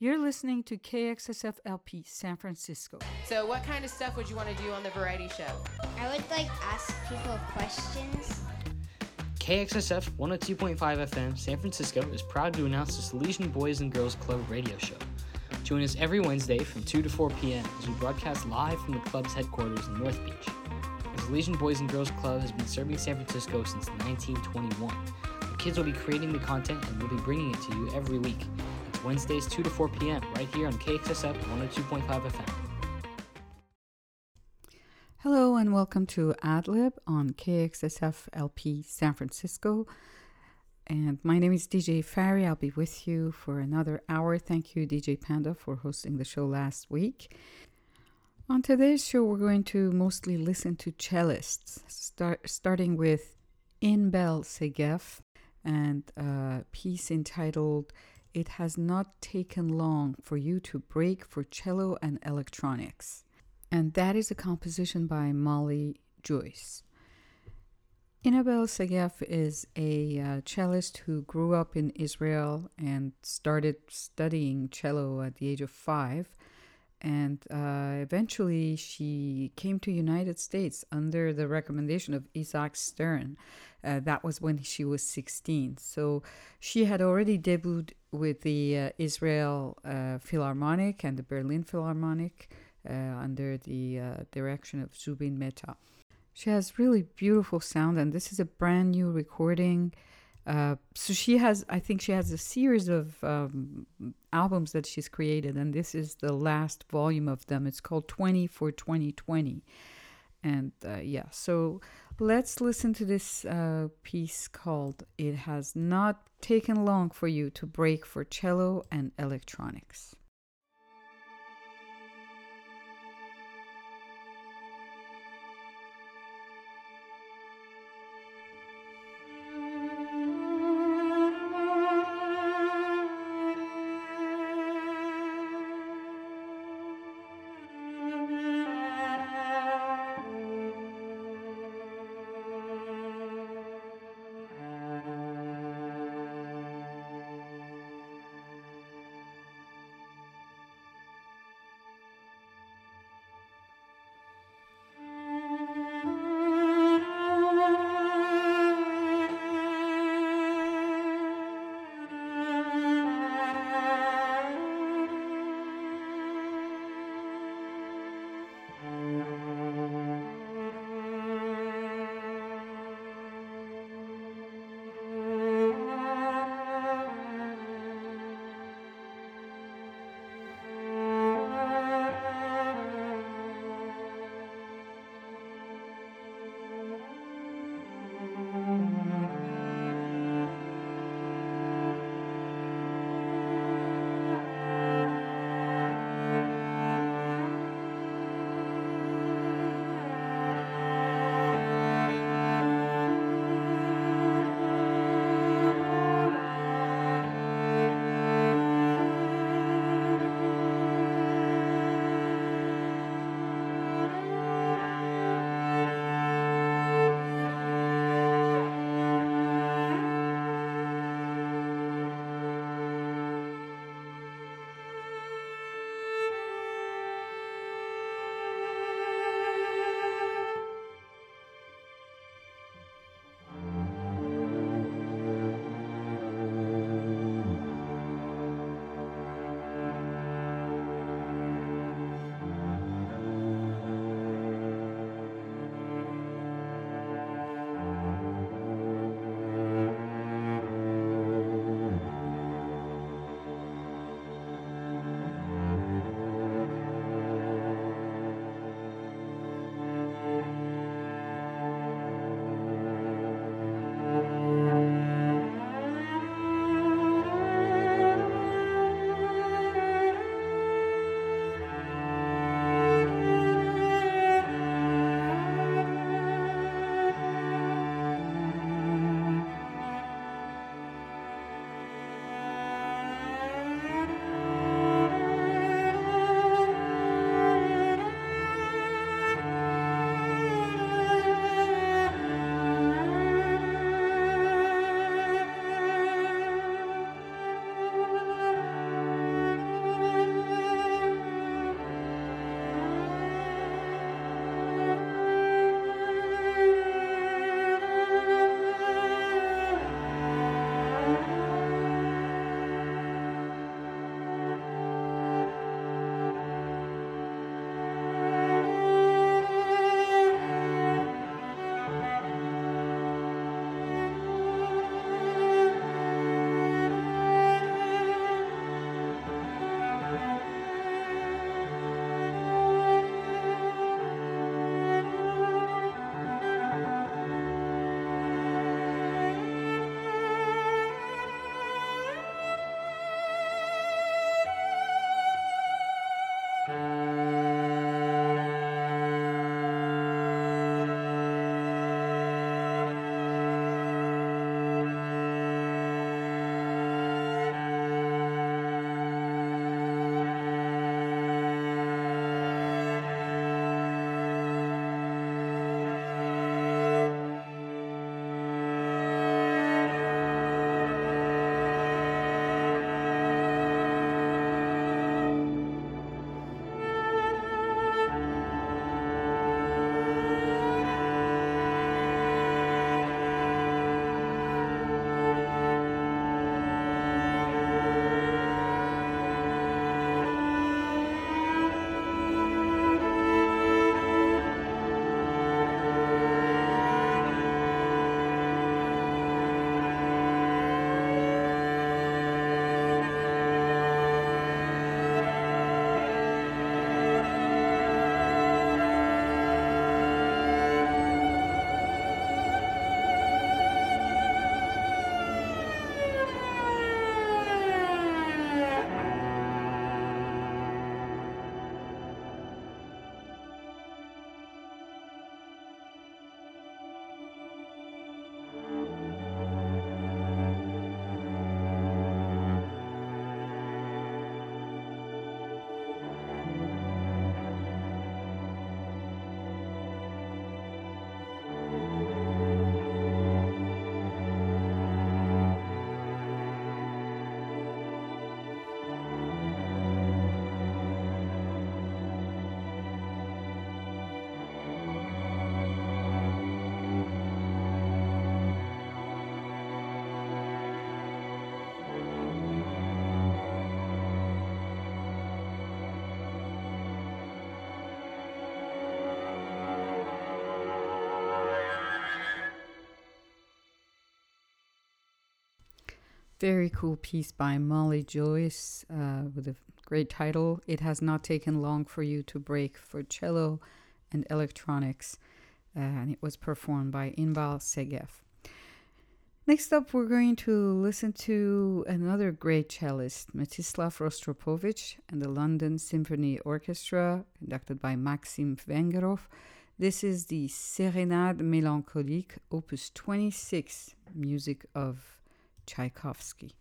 You're listening to KXSF LP San Francisco. So, what kind of stuff would you want to do on the variety show? I would like ask people questions. KXSF 102.5 FM San Francisco is proud to announce the Salesian Boys and Girls Club radio show. Join us every Wednesday from 2 to 4 p.m. as we broadcast live from the club's headquarters in North Beach. The Salesian Boys and Girls Club has been serving San Francisco since 1921. The kids will be creating the content and we'll be bringing it to you every week. Wednesdays 2 to 4 p.m. right here on KXSF 102.5 FM. Hello and welcome to AdLib on KXSF LP San Francisco. And my name is DJ Fari. I'll be with you for another hour. Thank you, DJ Panda, for hosting the show last week. On today's show, we're going to mostly listen to cellists, start, starting with Inbal Segev and a piece entitled It Has Not Taken Long for You to Break for Cello and Electronics. And that is a composition by Molly Joyce. Inbal Segev is a uh, cellist who grew up in Israel and started studying cello at the age of five. And uh, eventually she came to United States under the recommendation of Isaac Stern. Uh, that was when she was 16. So she had already debuted with the uh, Israel uh, Philharmonic and the Berlin Philharmonic uh, under the direction of Zubin Mehta. She has really beautiful sound, and this is a brand new recording. Uh, so she has, I think she has a series of um, albums that she's created, and this is the last volume of them. It's called 20 for 2020. And uh, yeah, so let's listen to this uh, piece called It Has Not Taken Long for You to Break for Cello and Electronics. Very cool piece by Molly Joyce uh, with a great title. It has not taken long for you to break for cello and electronics, uh, and it was performed by Inbal Segev. Next up, we're going to listen to another great cellist, Mstislav Rostropovich and the London Symphony Orchestra, conducted by Maxim Vengerov. This is the Sérénade Mélancolique, opus 26, music of Tchaikovsky.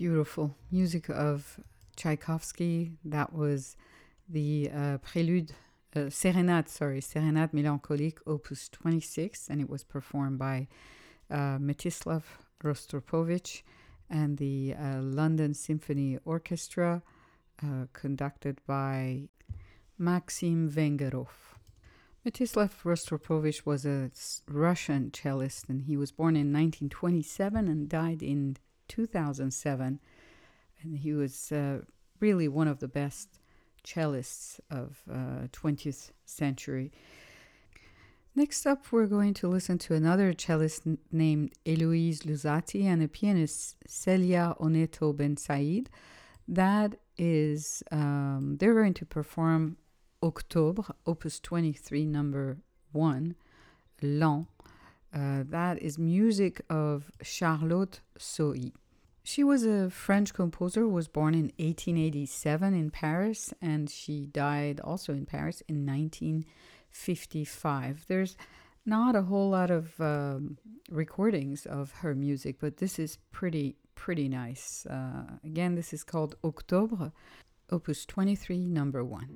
Beautiful music of Tchaikovsky. That was the uh, Prelude, uh, Serenade, sorry, Serenade Mélancolique, Opus 26, and it was performed by uh, Rostropovich and the uh, London Symphony Orchestra, uh, conducted by Maxim Vengerov. Mstislav Rostropovich was a Russian cellist, and he was born in 1927 and died in 2007. And he was uh, really one of the best cellists of uh, 20th century. Next up, we're going to listen to another cellist n- named Eloise Luzzati and a pianist Celia Oneto Bensaid. That is, um, they're going to perform Octobre, Opus 23, number 1, L'An. Uh, that is music of Charlotte Sohy. She was a French composer, was born in 1887 in Paris, and she died also in Paris in 1955. There's not a whole lot of um, recordings of her music, but this is pretty, pretty nice. Uh, again, this is called Octobre, Opus 23, number 1.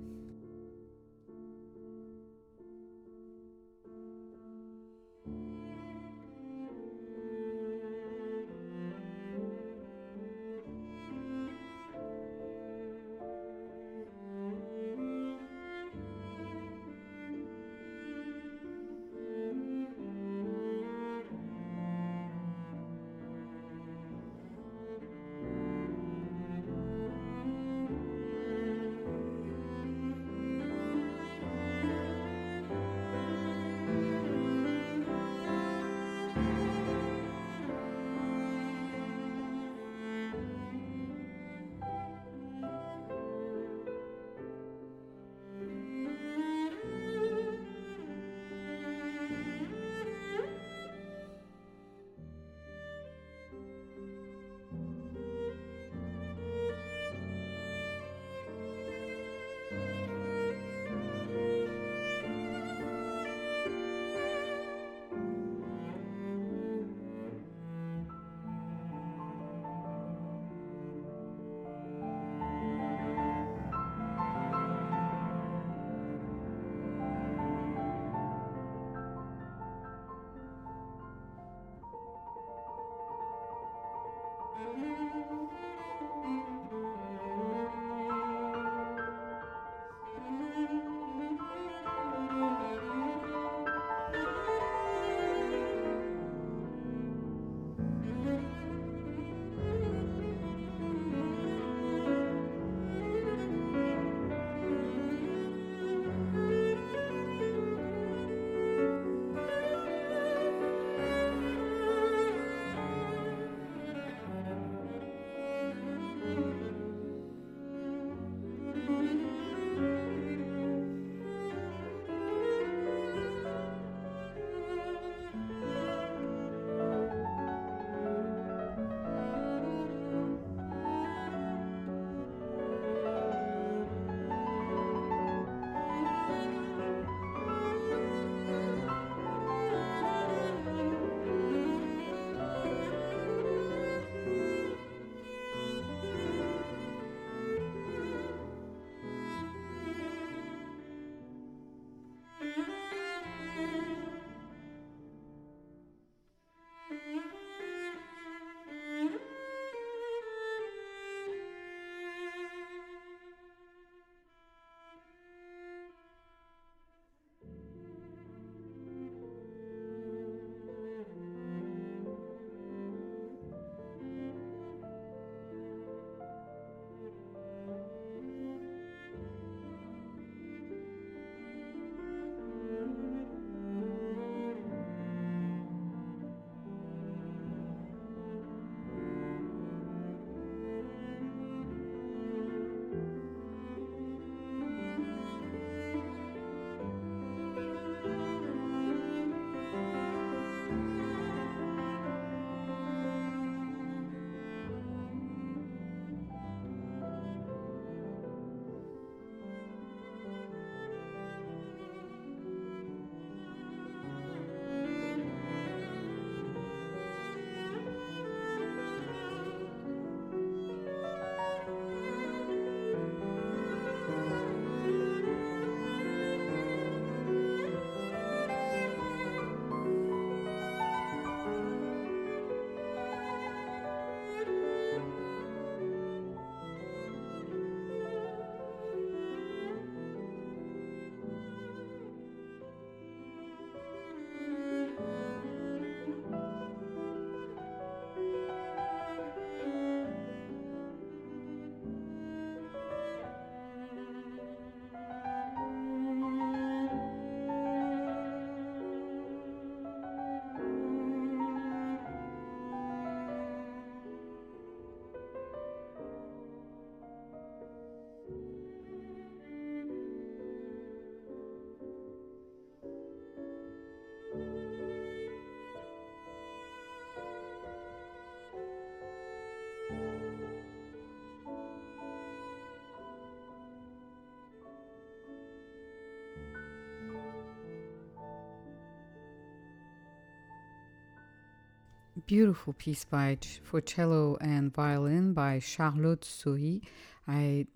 Beautiful piece by for cello and violin by Charlotte Sohy. I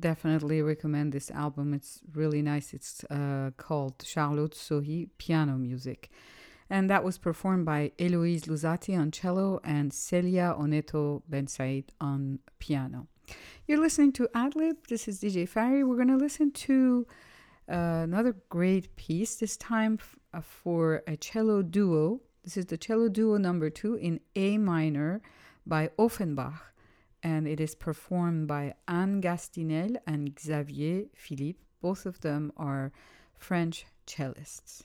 definitely recommend this album. It's really nice. It's uh, called Charlotte Sohy Piano Music. And that was performed by Eloise Luzzati on cello and Celia Oneto Bensaid on piano. You're listening to Adlib. This is DJ Fari. We're going to listen to uh, another great piece, this time f- uh, for a cello duo. This is the cello duo number two in A minor by Offenbach, and it is performed by Anne Gastinel and Xavier Phillips. Both of them are French cellists.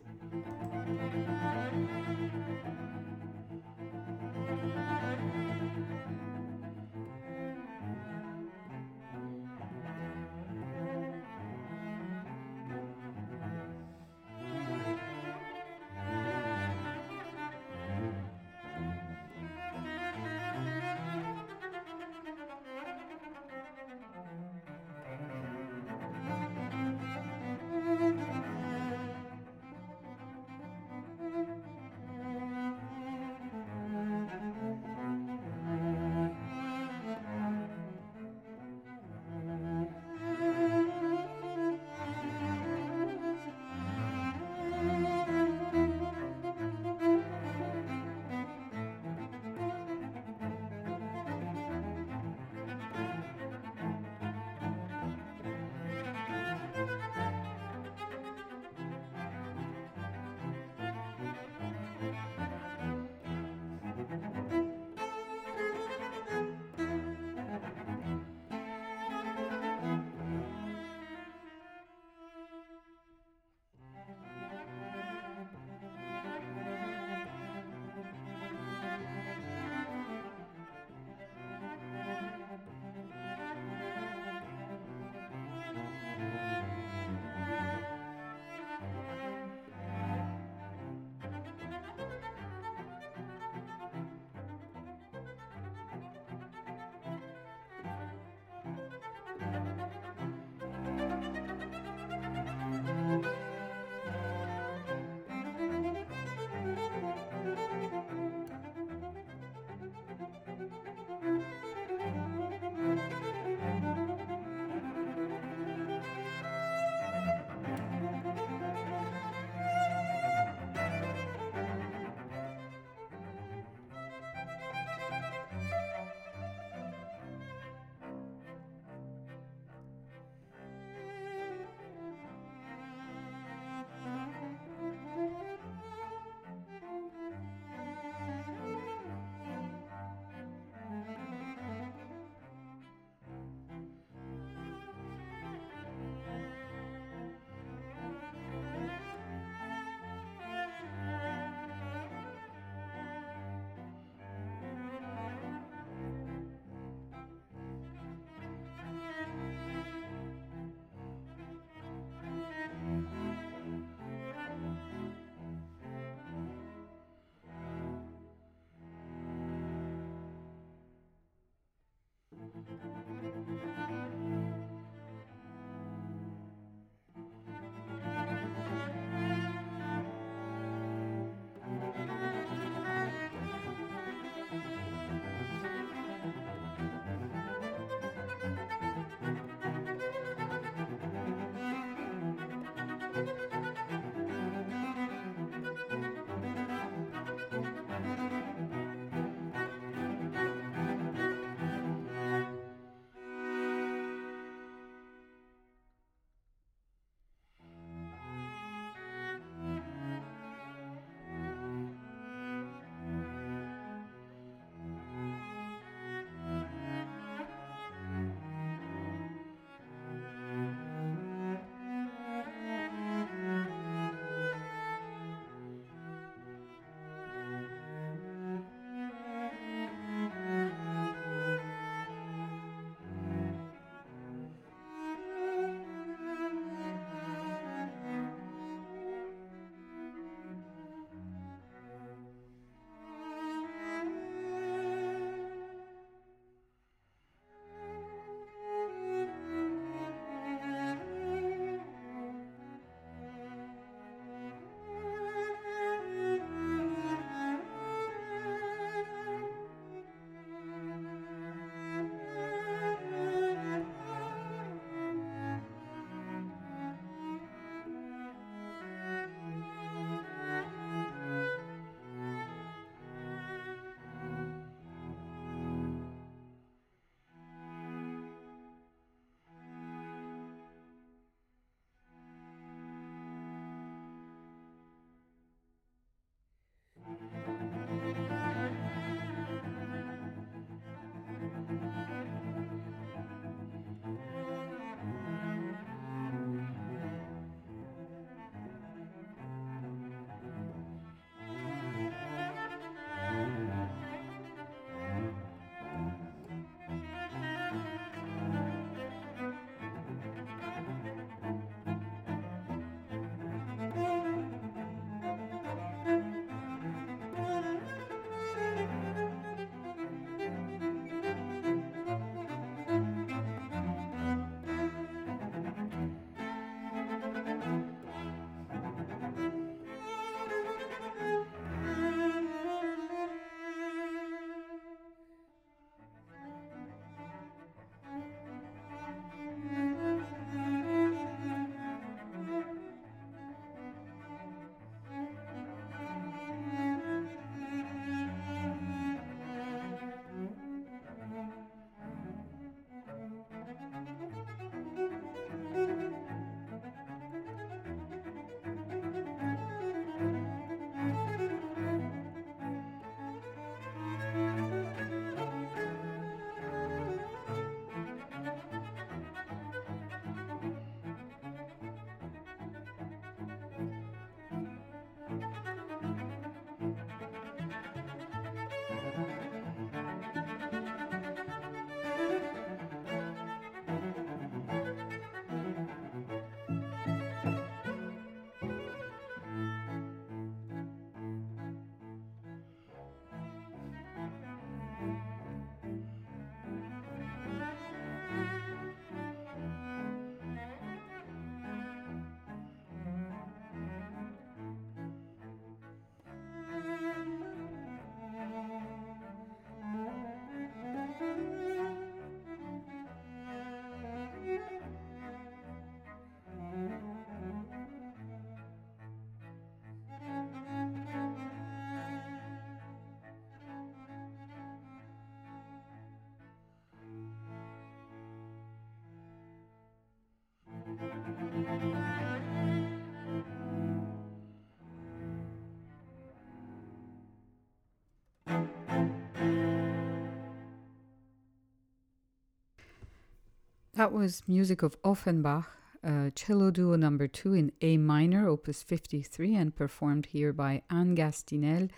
That was music of Offenbach, uh, cello duo number two in A minor, opus 53, and performed here by Anne Gastinel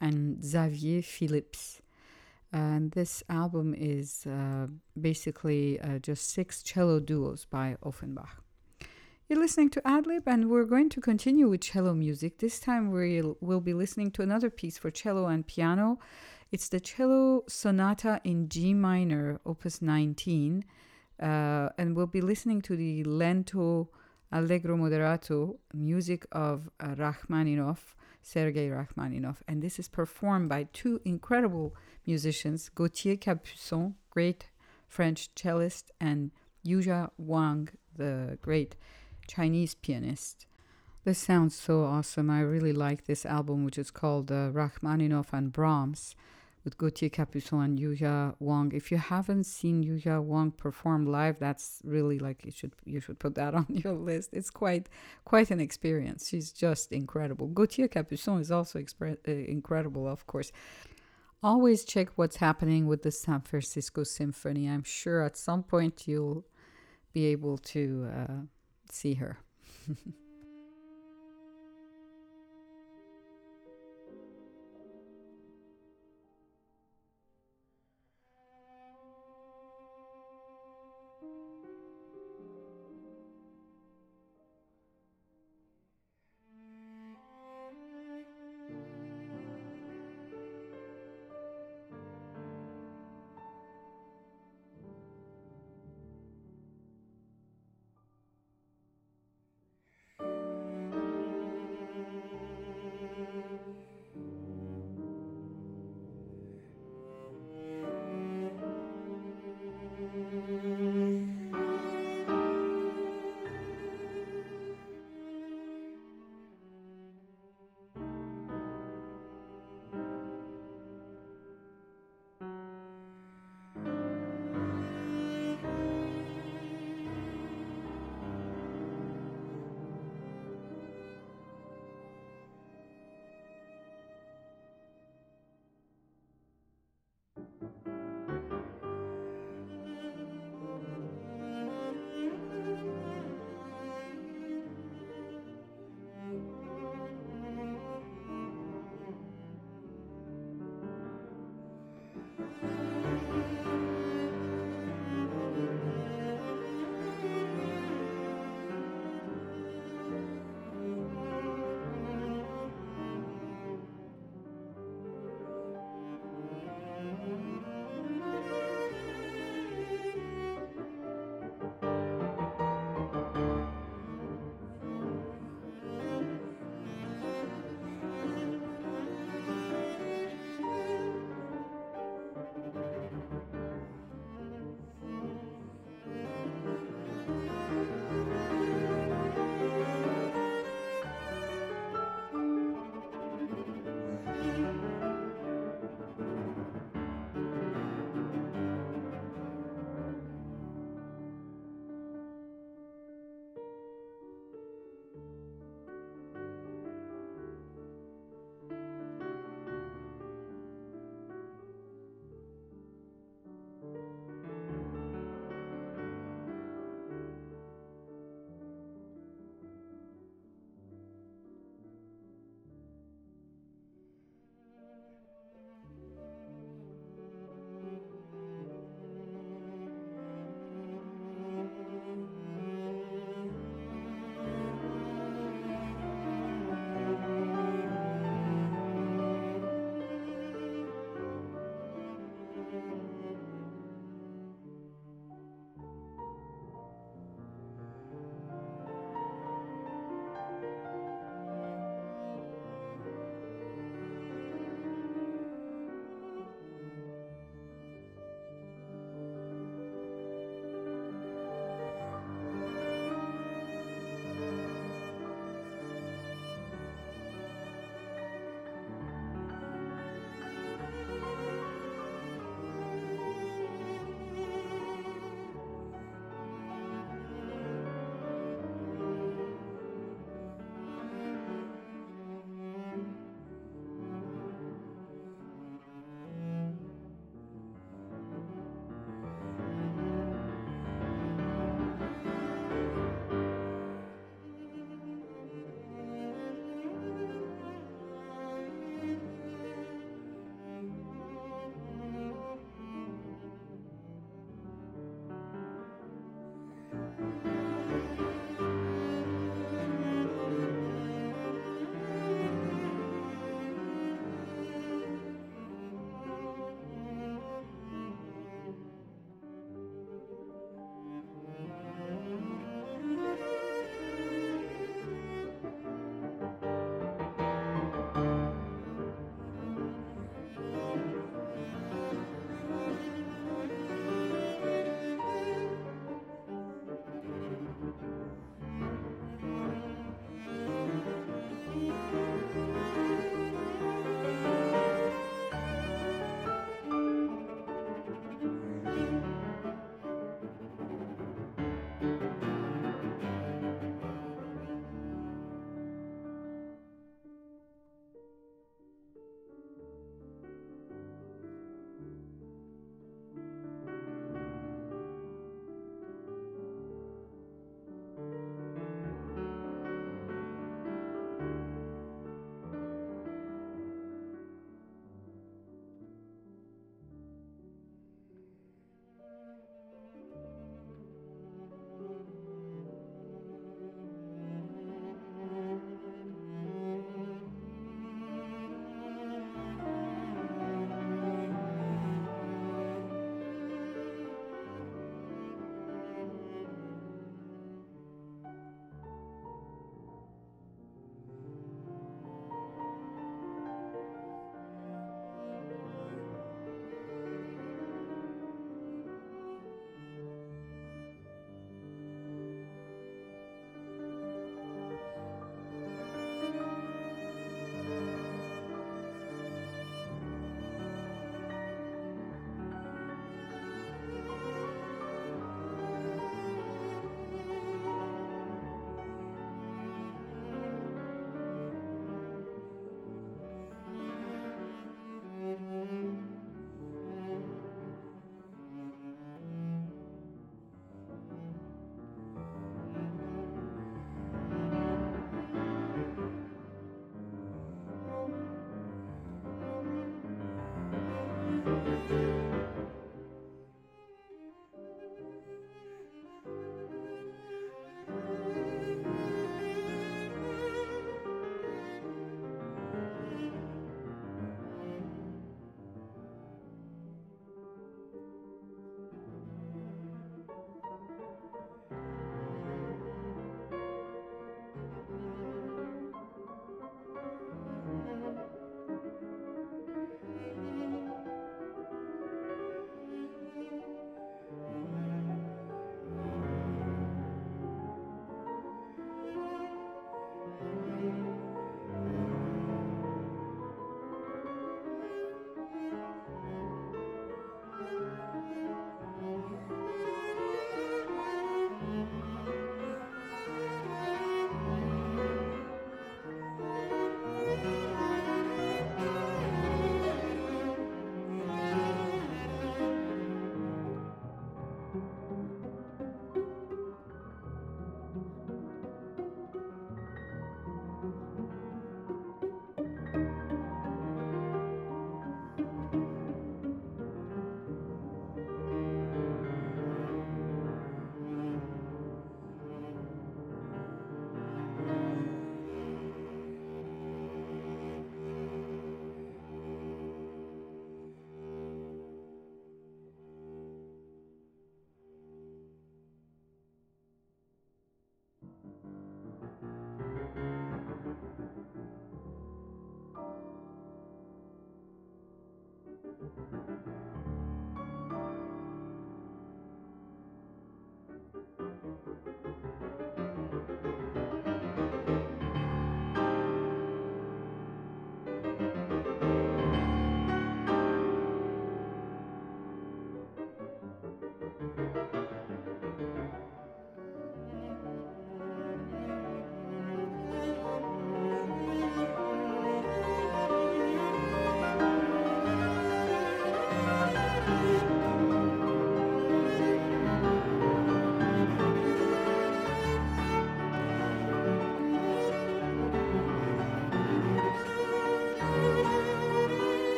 and Xavier Phillips. And this album is uh, basically uh, just six cello duos by Offenbach. You're listening to Adlib, and we're going to continue with cello music. This time we'll, we'll be listening to another piece for cello and piano. It's the cello sonata in G minor, opus 19, uh, and we'll be listening to the lento allegro moderato music of uh, Rachmaninoff, Sergei Rachmaninoff, and this is performed by two incredible musicians, Gauthier Capuçon, great French cellist, and Yuja Wang, the great Chinese pianist. This sounds so awesome. I really like this album, which is called uh, Rachmaninoff and Brahms with Gauthier Capuçon and Yuja Wang. If you haven't seen Yuja Wang perform live, that's really like you should you should put that on your list. It's quite quite an experience. She's just incredible. Gauthier Capuçon is also expre- uh, incredible, of course. Always check what's happening with the San Francisco Symphony. I'm sure at some point you'll be able to uh, see her.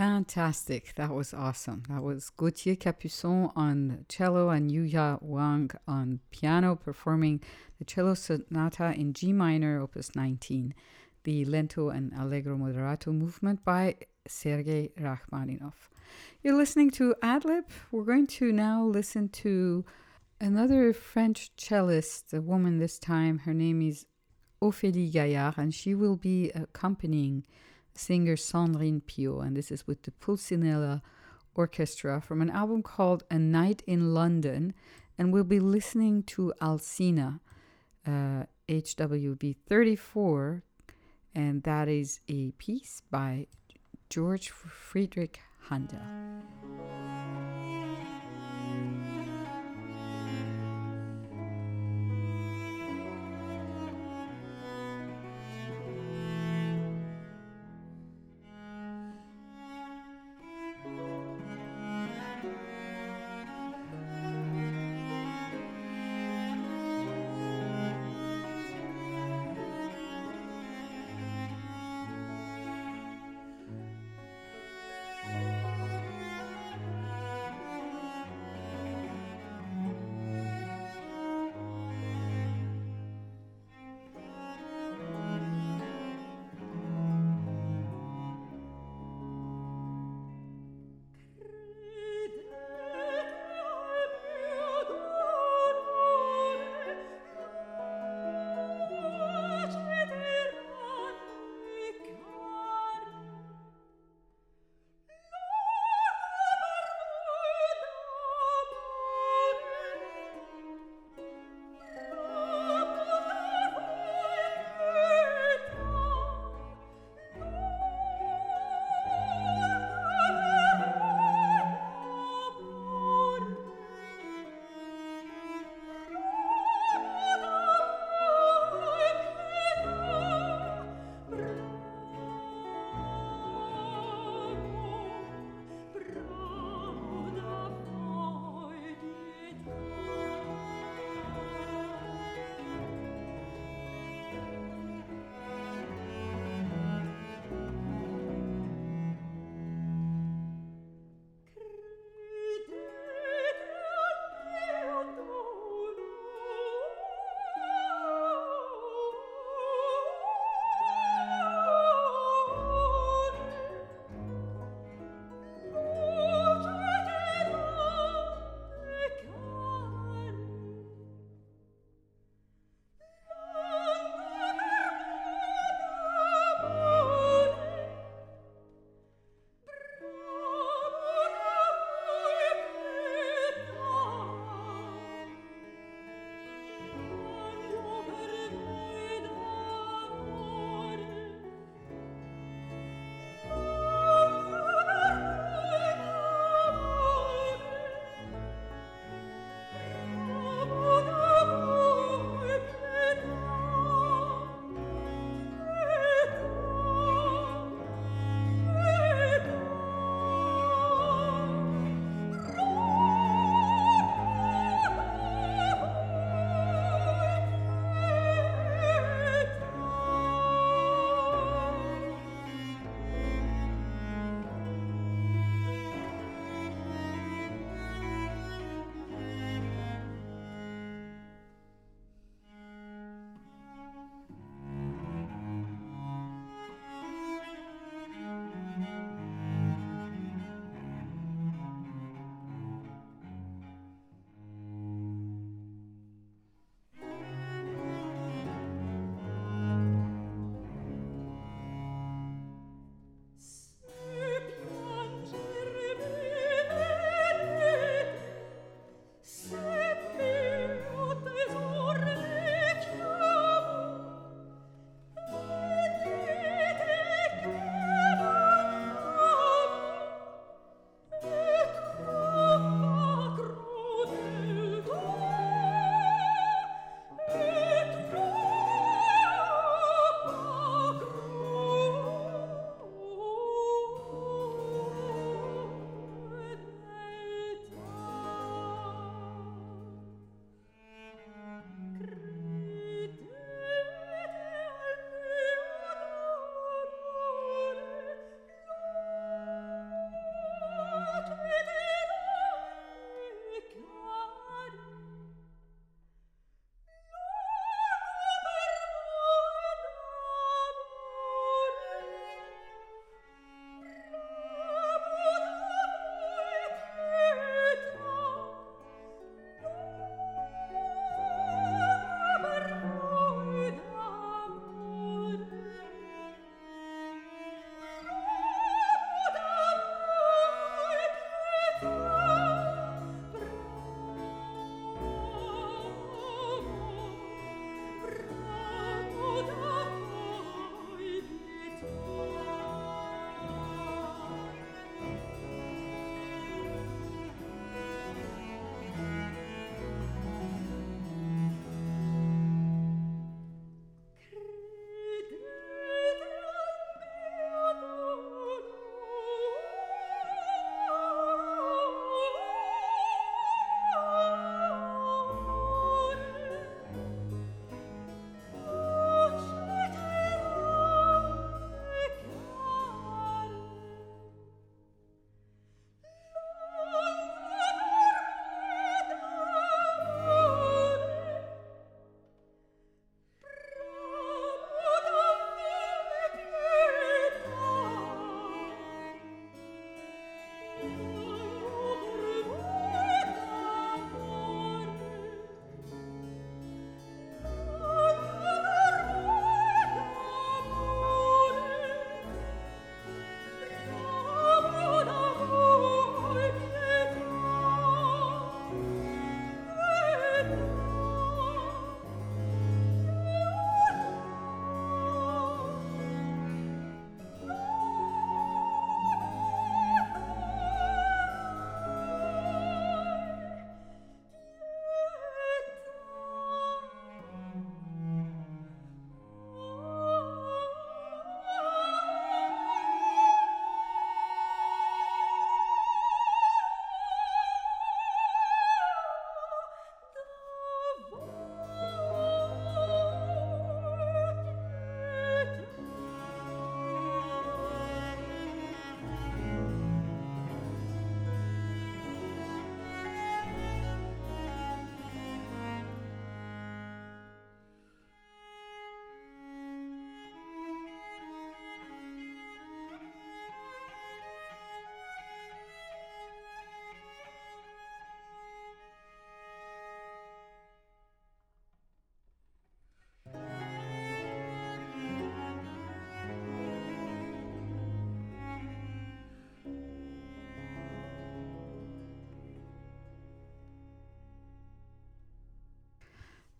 Fantastic. That was awesome. That was Gauthier Capuçon on cello and Yuja Wang on piano performing the cello sonata in G minor, opus 19, the lento and allegro moderato movement by Sergei Rachmaninoff. You're listening to Adlib. We're going to now listen to another French cellist, a woman this time. Her name is Ophélie Gaillard, and she will be accompanying singer Sandrine Piau, and this is with the Pulcinella Orchestra from an album called A Night in London. And we'll be listening to Alcina, uh, HWV 34, and that is a piece by George Friedrich Handel.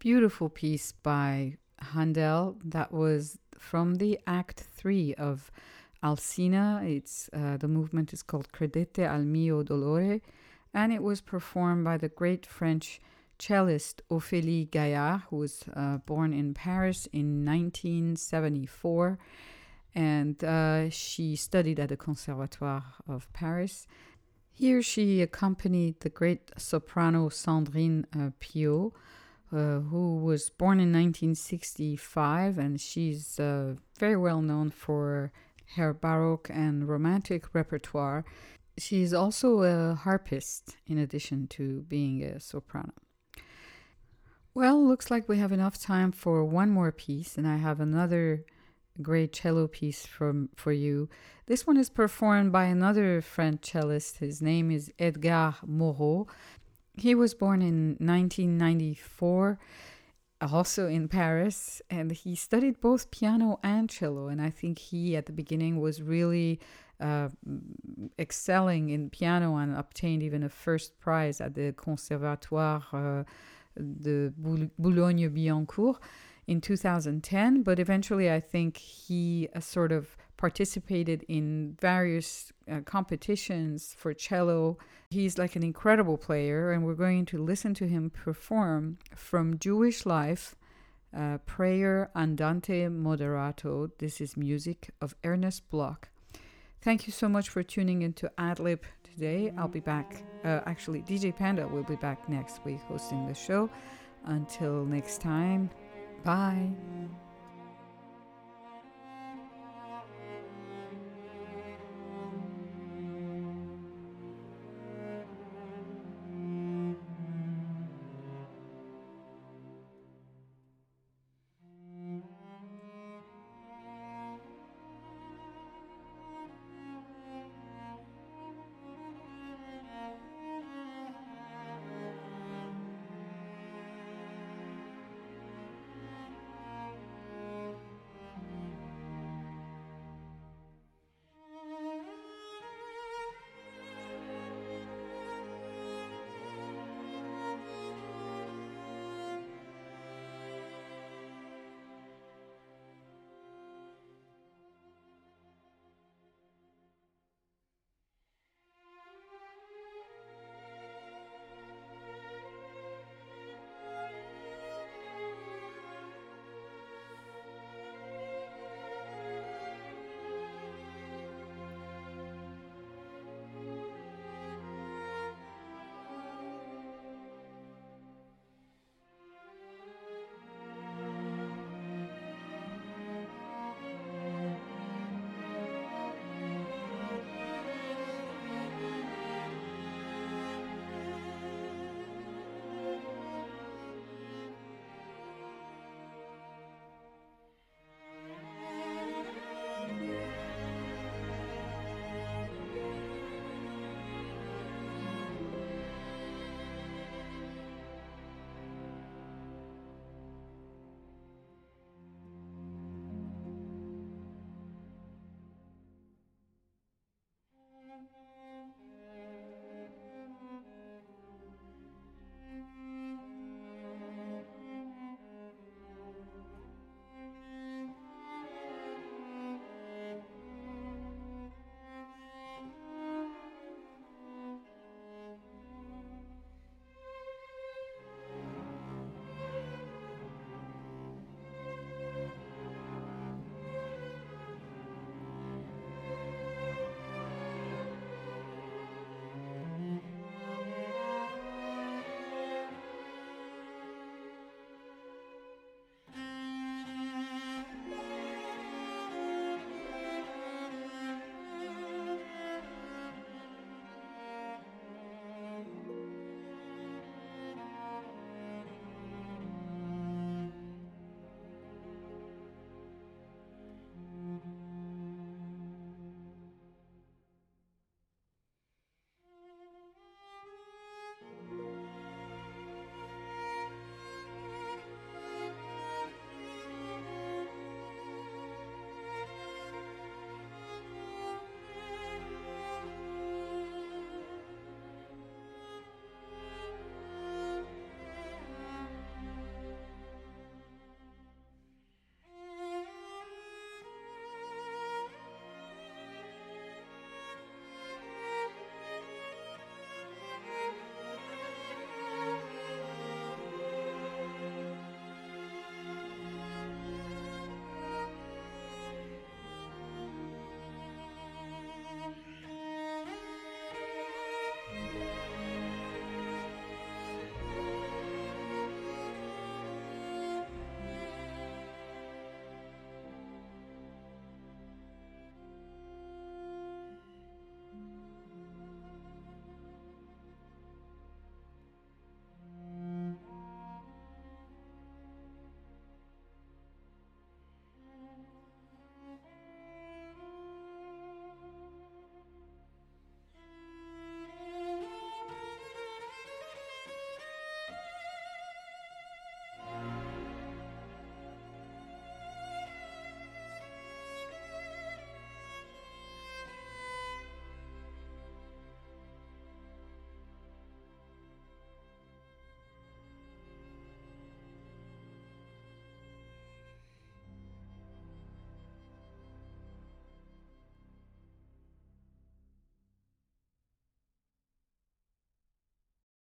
Beautiful piece by Handel that was from the Act 3 of Alcina. It's uh, the movement is called Credete al mio dolore, and it was performed by the great French cellist Ophélie Gaillard, who was uh, born in Paris in 1974, and uh, she studied at the Conservatoire of Paris. Here she accompanied the great soprano Sandrine uh, Piau, uh, who was born in 1965, and she's uh, very well known for her Baroque and Romantic repertoire. She's also a harpist in addition to being a soprano. Well, looks like we have enough time for one more piece, and I have another great cello piece from for you. This one is performed by another French cellist. His name is Edgar Moreau. He was born in 1994, also in Paris, and he studied both piano and cello. And I think he, at the beginning, was really uh, excelling in piano and obtained even a first prize at the Conservatoire uh, de Boulogne-Billancourt in 2010. But eventually, I think he uh, sort of participated in various uh, competitions for cello. He's like an incredible player, and we're going to listen to him perform from Jewish Life, uh, Prayer Andante Moderato. This is music of Ernest Bloch. Thank you so much for tuning into Adlib today. I'll be back. Uh, actually, DJ Panda will be back next week hosting the show. Until next time, bye.